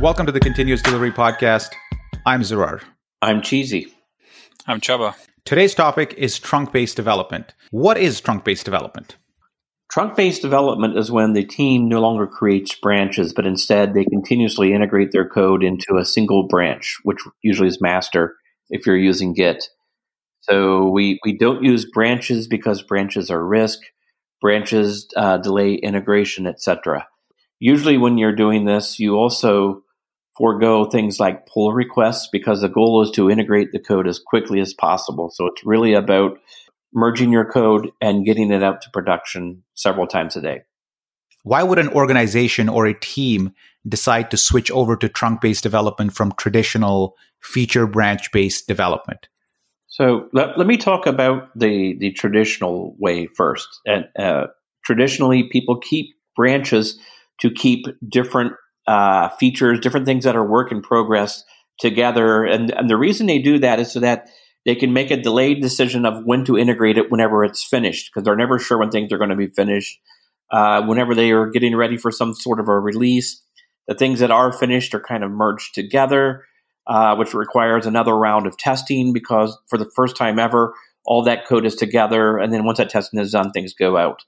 Welcome to the Continuous Delivery Podcast. I'm Zarar. I'm Cheezy. I'm Csaba. Today's topic is trunk based development. What is trunk based development? Trunk based development is when the team no longer creates branches, but instead they continuously integrate their code into a single branch, which usually is master if you're using Git. So we, we don't use branches because branches are risk, branches uh, delay integration, etc. Usually, when you're doing this, you also forego things like pull requests because the goal is to integrate the code as quickly as possible. So it's really about merging your code and getting it out to production several times a day. Why would an organization or a team decide to switch over to trunk based development from traditional feature branch based development? So let, let me talk about the, the traditional way first. And uh, traditionally, people keep branches to keep different uh, features, different things that are work in progress together. And, and the reason they do that is so that they can make a delayed decision of when to integrate it whenever it's finished, because they're never sure when things are going to be finished. Uh, whenever they are getting ready for some sort of a release, the things that are finished are kind of merged together, uh, which requires another round of testing because for the first time ever, all that code is together. And then once that testing is done, things go out.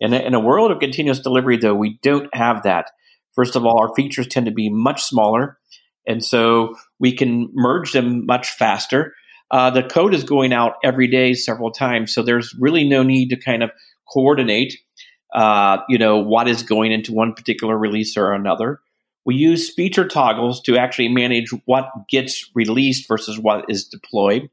In a, in a world of continuous delivery, though, we don't have that. First of all, our features tend to be much smaller, and so we can merge them much faster. Uh, the code is going out every day, several times, so there's really no need to kind of coordinate. Uh, you know what is going into one particular release or another. We use feature toggles to actually manage what gets released versus what is deployed.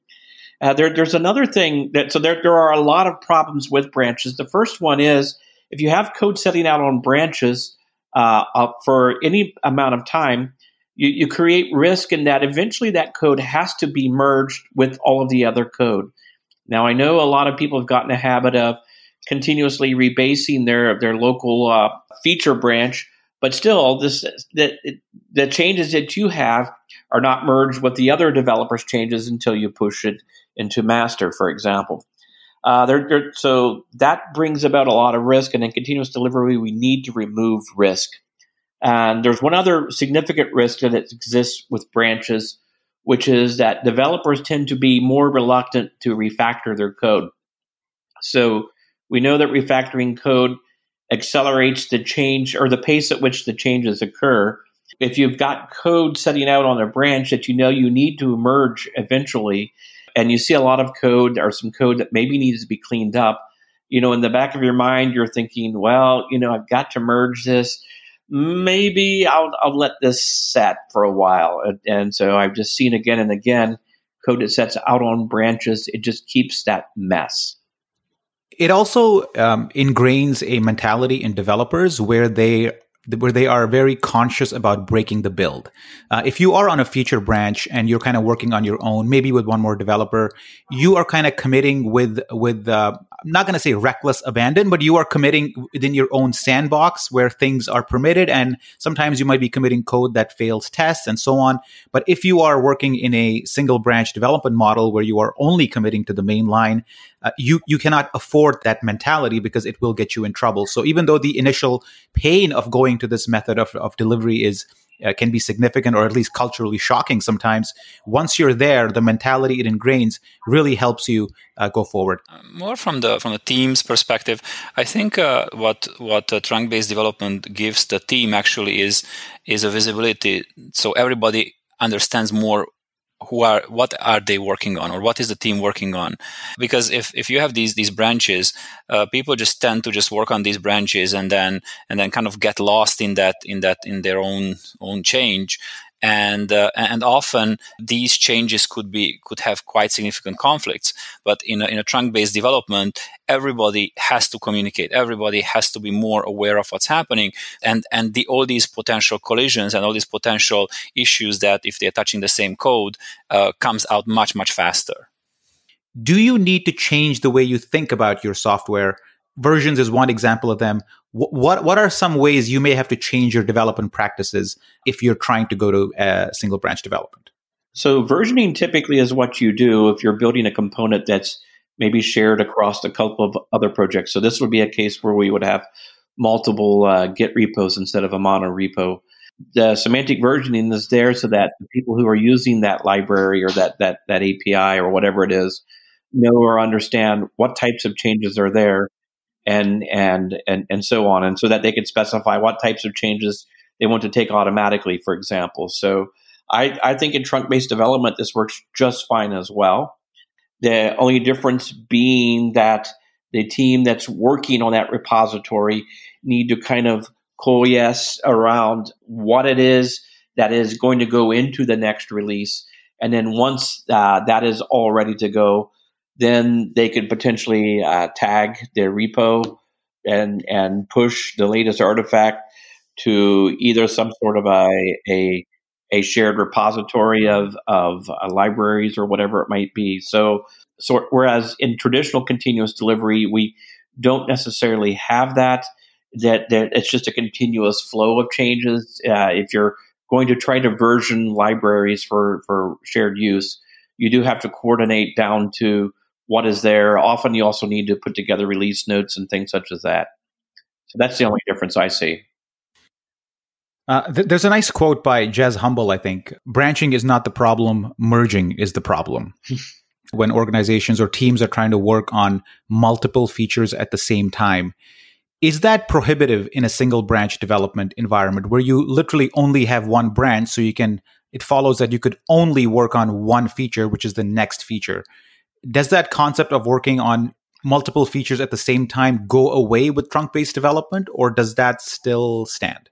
Uh, there, there's another thing that so there, there are a lot of problems with branches. The first one is if you have code setting out on branches, uh, for any amount of time, you, you create risk in that eventually that code has to be merged with all of the other code. Now, I know a lot of people have gotten a habit of continuously rebasing their their local uh, feature branch, but still, this the, the changes that you have are not merged with the other developers' changes until you push it into master, for example. Uh, they're, they're, so that brings about a lot of risk, and in continuous delivery, we need to remove risk. And there's one other significant risk that exists with branches, which is that developers tend to be more reluctant to refactor their code. So we know that refactoring code accelerates the change or the pace at which the changes occur. If you've got code setting out on a branch that you know you need to merge eventually, and you see a lot of code or some code that maybe needs to be cleaned up, you know, in the back of your mind, you're thinking, well, you know, I've got to merge this. Maybe I'll, I'll let this set for a while. And, so I've just seen again and again code that sets out on branches. It just keeps that mess. It also um, ingrains a mentality in developers where they where they are very conscious about breaking the build. Uh, if you are on a feature branch and you're kind of working on your own, maybe with one more developer, you are kind of committing with with uh, not going to say reckless abandon, but you are committing within your own sandbox where things are permitted, and sometimes you might be committing code that fails tests and so on. But if you are working in a single branch development model where you are only committing to the main line, uh, you you cannot afford that mentality because it will get you in trouble. So even though the initial pain of going to this method of, of delivery is uh, can be significant or at least culturally shocking sometimes. Once you're there, the mentality it ingrains really helps you uh, go forward. More from the from the team's perspective, I think uh, what what uh, trunk based development gives the team actually is is a visibility, so everybody understands more who are what are they working on or what is the team working on? Because if, if you have these these branches uh, people just tend to just work on these branches and then and then kind of get lost in that in that in their own own change and uh, and often these changes could be could have quite significant conflicts. But in a, in a trunk based development everybody has to communicate. Everybody has to be more aware of what's happening. And and the all these potential collisions and all these potential issues that if they're touching the same code uh, comes out much much faster. Do you need to change the way you think about your software versions is one example of them. What what are some ways you may have to change your development practices if you're trying to go to a single branch development? So versioning typically is what you do if you're building a component that's maybe shared across a couple of other projects. So this would be a case where we would have multiple uh, Git repos instead of a mono repo. the semantic versioning is there so that the people who are using that library or that that that API or whatever it is know or understand what types of changes are there and and and and so on and so that they can specify what types of changes they want to take automatically for example so i i think in trunk based development this works just fine as well the only difference being that the team that's working on that repository need to kind of coalesce around what it is that is going to go into the next release. And then once uh, that is all ready to go, then they could potentially uh, tag their repo and and push the latest artifact to either some sort of a a, a shared repository of of uh, libraries or whatever it might be. So so whereas in traditional continuous delivery we don't necessarily have that that, that it's just a continuous flow of changes. Uh, if you're going to try to version libraries for, for shared use, you do have to coordinate down to what is there. Often you also need to put together release notes and things such as that. So that's the only difference I see. Uh, th- there's a nice quote by Jez Humble, I think. Branching is not the problem, merging is the problem. when organizations or teams are trying to work on multiple features at the same time, is that prohibitive in a single branch development environment where you literally only have one branch so you can it follows that you could only work on one feature which is the next feature does that concept of working on multiple features at the same time go away with trunk based development or does that still stand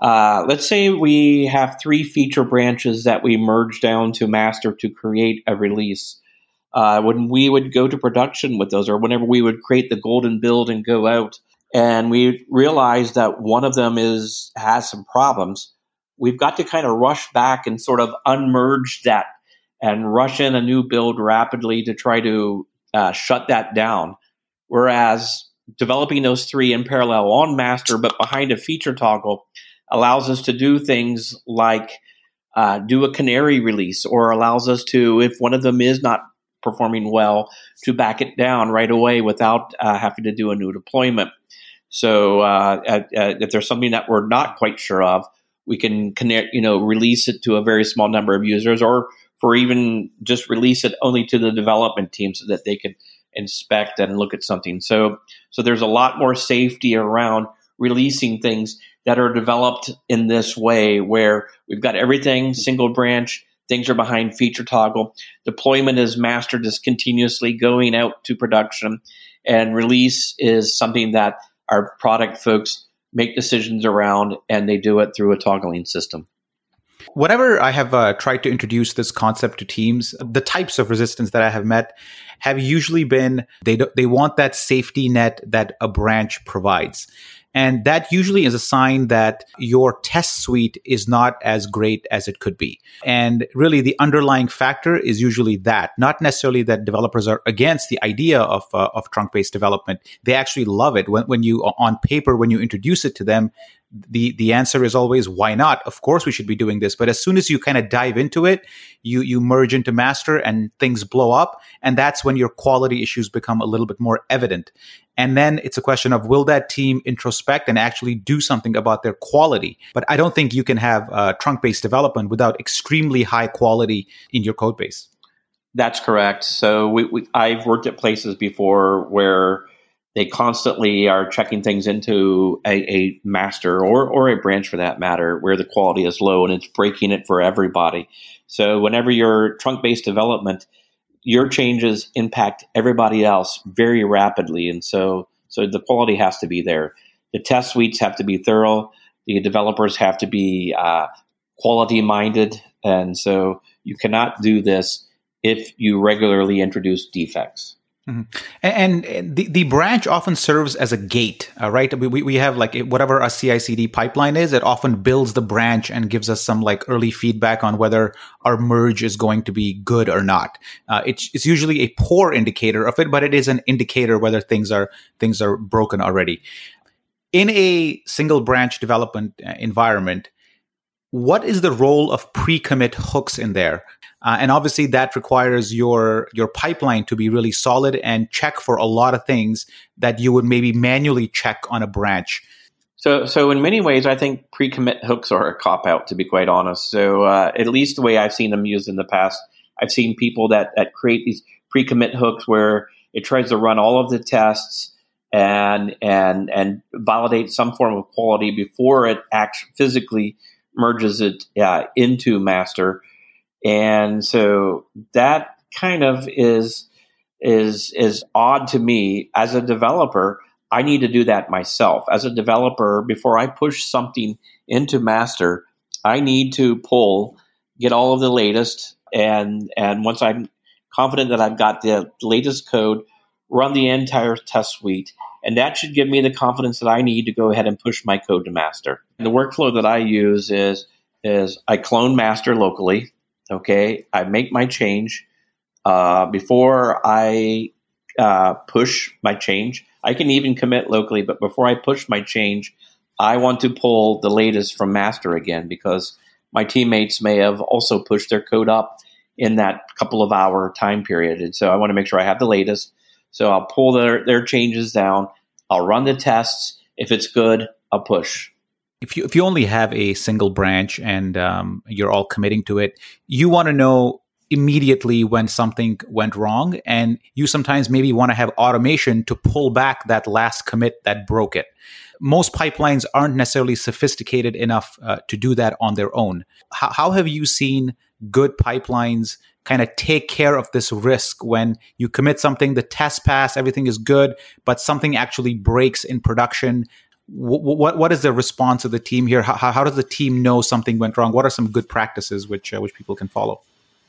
uh, let's say we have three feature branches that we merge down to master to create a release uh, when we would go to production with those, or whenever we would create the golden build and go out, and we realize that one of them is has some problems. We've got to kind of rush back and sort of unmerge that and rush in a new build rapidly to try to uh, shut that down. Whereas developing those three in parallel on master, but behind a feature toggle, allows us to do things like uh, do a canary release, or allows us to, if one of them is not performing well, to back it down right away without uh, having to do a new deployment. So uh, if there's something that we're not quite sure of, we can connect, you know, release it to a very small number of users, or for even just release it only to the development team so that they can inspect and look at something. So so there's a lot more safety around releasing things that are developed in this way, where we've got everything single branch. Things are behind feature toggle. Deployment is mastered is continuously going out to production, and release is something that our product folks make decisions around, and they do it through a toggling system. Whenever I have uh, tried to introduce this concept to teams, the types of resistance that I have met have usually been they do, they want that safety net that a branch provides. And that usually is a sign that your test suite is not as great as it could be. And really, the underlying factor is usually that, not necessarily that developers are against the idea of, uh, of trunk based development. They actually love it. When, when you, on paper, when you introduce it to them, the the answer is always why not? Of course we should be doing this but as soon as you kind of dive into it you you merge into master and things blow up and that's when your quality issues become a little bit more evident. And then it's a question of will that team introspect and actually do something about their quality? But i don't think you can have uh, trunk based development without extremely high quality in your code base. That's correct. So we, we, i've worked at places before where they constantly are checking things into a, a, master or, or a branch for that matter where the quality is low and it's breaking it for everybody. So whenever you're trunk based development, your changes impact everybody else very rapidly. And so, so the quality has to be there. The test suites have to be thorough. The developers have to be uh, quality minded. And so you cannot do this if you regularly introduce defects. Mm-hmm. And, the, the branch often serves as a gate, uh, right? We, we have like whatever a CI CD pipeline is, it often builds the branch and gives us some like early feedback on whether our merge is going to be good or not. Uh, it's, it's usually a poor indicator of it, but it is an indicator whether things are, things are broken already. In a single branch development uh, environment, what is the role of pre-commit hooks in there? Uh, and obviously that requires your your pipeline to be really solid and check for a lot of things that you would maybe manually check on a branch. So, so in many ways, I think pre-commit hooks are a cop out, to be quite honest. So, uh, at least the way I've seen them used in the past, I've seen people that that create these pre-commit hooks where it tries to run all of the tests and and and validate some form of quality before it actually physically merges it uh, into master. And so that kind of is is is odd to me as a developer. I need to do that myself as a developer before I push something into master. I need to pull, get all of the latest, and and once I'm confident that I've got the latest code, run the entire test suite, and that should give me the confidence that I need to go ahead and push my code to master. And the workflow that I use is is I clone master locally. Okay, I make my change uh, before I uh, push my change. I can even commit locally, but before I push my change, I want to pull the latest from master again because my teammates may have also pushed their code up in that couple of hour time period. And so I want to make sure I have the latest. So I'll pull their, their changes down. I'll run the tests. If it's good, I'll push. If you if you only have a single branch and um, you're all committing to it, you want to know immediately when something went wrong, and you sometimes maybe want to have automation to pull back that last commit that broke it. Most pipelines aren't necessarily sophisticated enough uh, to do that on their own. H- how have you seen good pipelines kind of take care of this risk when you commit something, the test pass, everything is good, but something actually breaks in production. What, what, is the response of the team here? How, how does the team know something went wrong? What are some good practices which uh, which people can follow?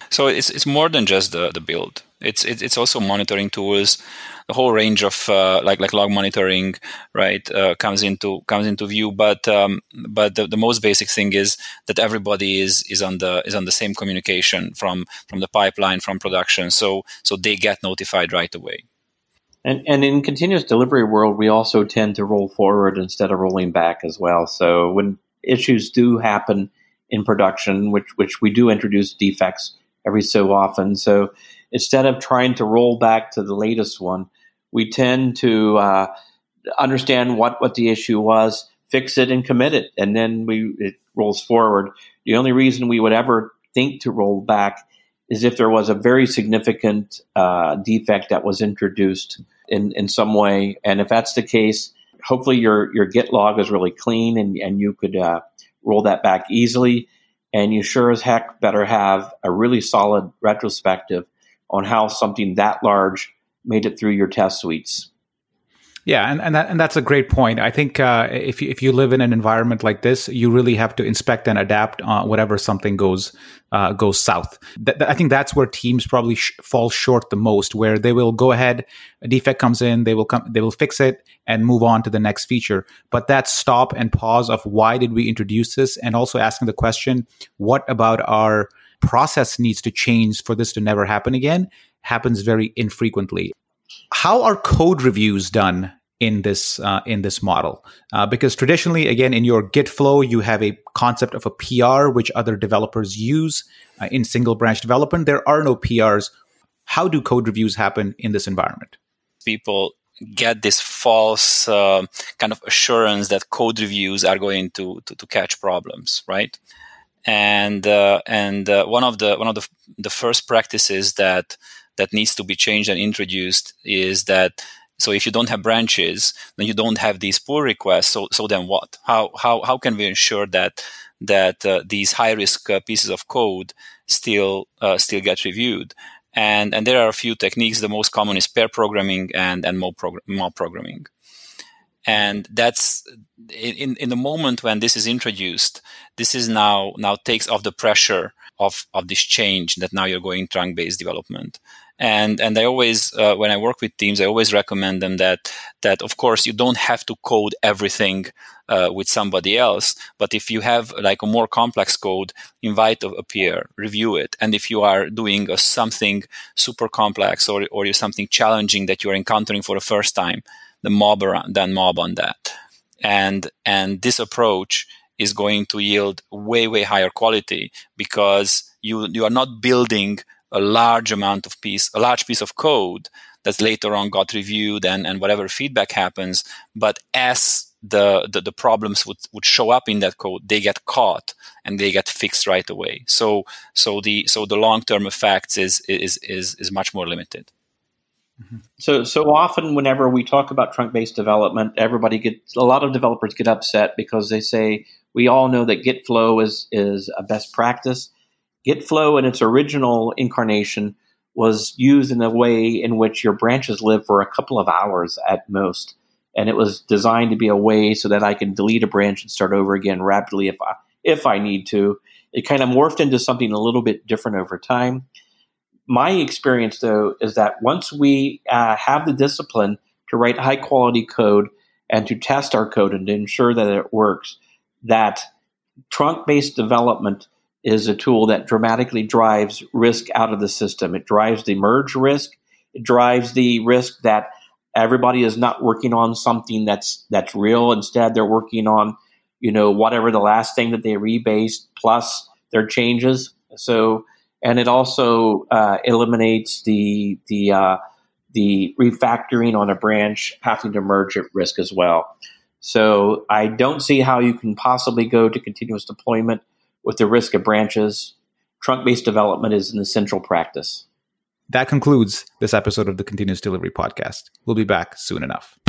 So it's it's more than just the the build. It's it's also monitoring tools. The whole range of uh, like like log monitoring, right, uh, comes into comes into view. But um, but the, the most basic thing is that everybody is is on the is on the same communication from from the pipeline from production. So so they get notified right away. And and in continuous delivery world, we also tend to roll forward instead of rolling back as well. So when issues do happen in production, which which we do introduce defects every so often. So instead of trying to roll back to the latest one, we tend to uh, understand what, what the issue was, fix it, and commit it, and then we it rolls forward. The only reason we would ever think to roll back is if there was a very significant uh, defect that was introduced in, in some way, and if that's the case, hopefully your your Git log is really clean and, and you could uh, roll that back easily and you sure as heck better have a really solid retrospective on how something that large made it through your test suites. Yeah, and and, that, and that's a great point. I think uh, if you, if you live in an environment like this, you really have to inspect and adapt uh, whatever something goes uh, goes south. Th- I think that's where teams probably sh- fall short the most, where they will go ahead, a defect comes in, they will come, they will fix it and move on to the next feature. But that stop and pause of why did we introduce this, and also asking the question, what about our process needs to change for this to never happen again, happens very infrequently how are code reviews done in this uh, in this model? Uh, because traditionally, again, in your Git flow, you have a concept of a PR, which other developers use uh, in single branch development. There are no PRs. How do code reviews happen in this environment? People get this false uh, kind of assurance that code reviews are going to to, to catch problems, right? And uh, and uh, one of the one of the the first practices that that needs to be changed and introduced is that so if you don't have branches, then you don't have these pull requests. So so then what? How how how can we ensure that that uh, these high risk uh, pieces of code still uh, still get reviewed? And and there are a few techniques. The most common is pair programming and and more, progr- mob programming. And that's in in the moment when this is introduced, this is now now takes off the pressure of of this change that now you're going trunk based development. And and I always uh, when I work with teams I always recommend them that that of course you don't have to code everything uh, with somebody else but if you have like a more complex code invite a, peer review it. And if you are doing a, something super complex or or you're something challenging that you're encountering for the first time the mob around, then mob on that. And and this approach is going to yield way way higher quality because you you are not building a large amount of piece, a large piece of code that's later on got reviewed and, and whatever feedback happens. But as the, the, the problems would, would show up in that code, they get caught and they get fixed right away. So so the so the long term effects is is is is much more limited. Mm-hmm. So so often whenever we talk about trunk based development, everybody gets a lot of developers get upset because they say we all know that Git flow is is a best practice. Git flow in its original incarnation was used in a way in which your branches live for a couple of hours at most. And it was designed to be a way so that I can delete a branch and start over again rapidly if I if I need to. It kind of morphed into something a little bit different over time. My experience, though, is that once we uh, have the discipline to write high quality code and to test our code and to ensure that it works, that trunk based development is a tool that dramatically drives risk out of the system. It drives the merge risk. It drives the risk that everybody is not working on something that's that's real. Instead, they're working on you know whatever the last thing that they rebased plus their changes. So and it also uh, eliminates the the uh, the refactoring on a branch having to merge at risk as well. So I don't see how you can possibly go to continuous deployment with the risk of branches. Trunk based development is an essential practice. That concludes this episode of the Continuous Delivery Podcast. We'll be back soon enough.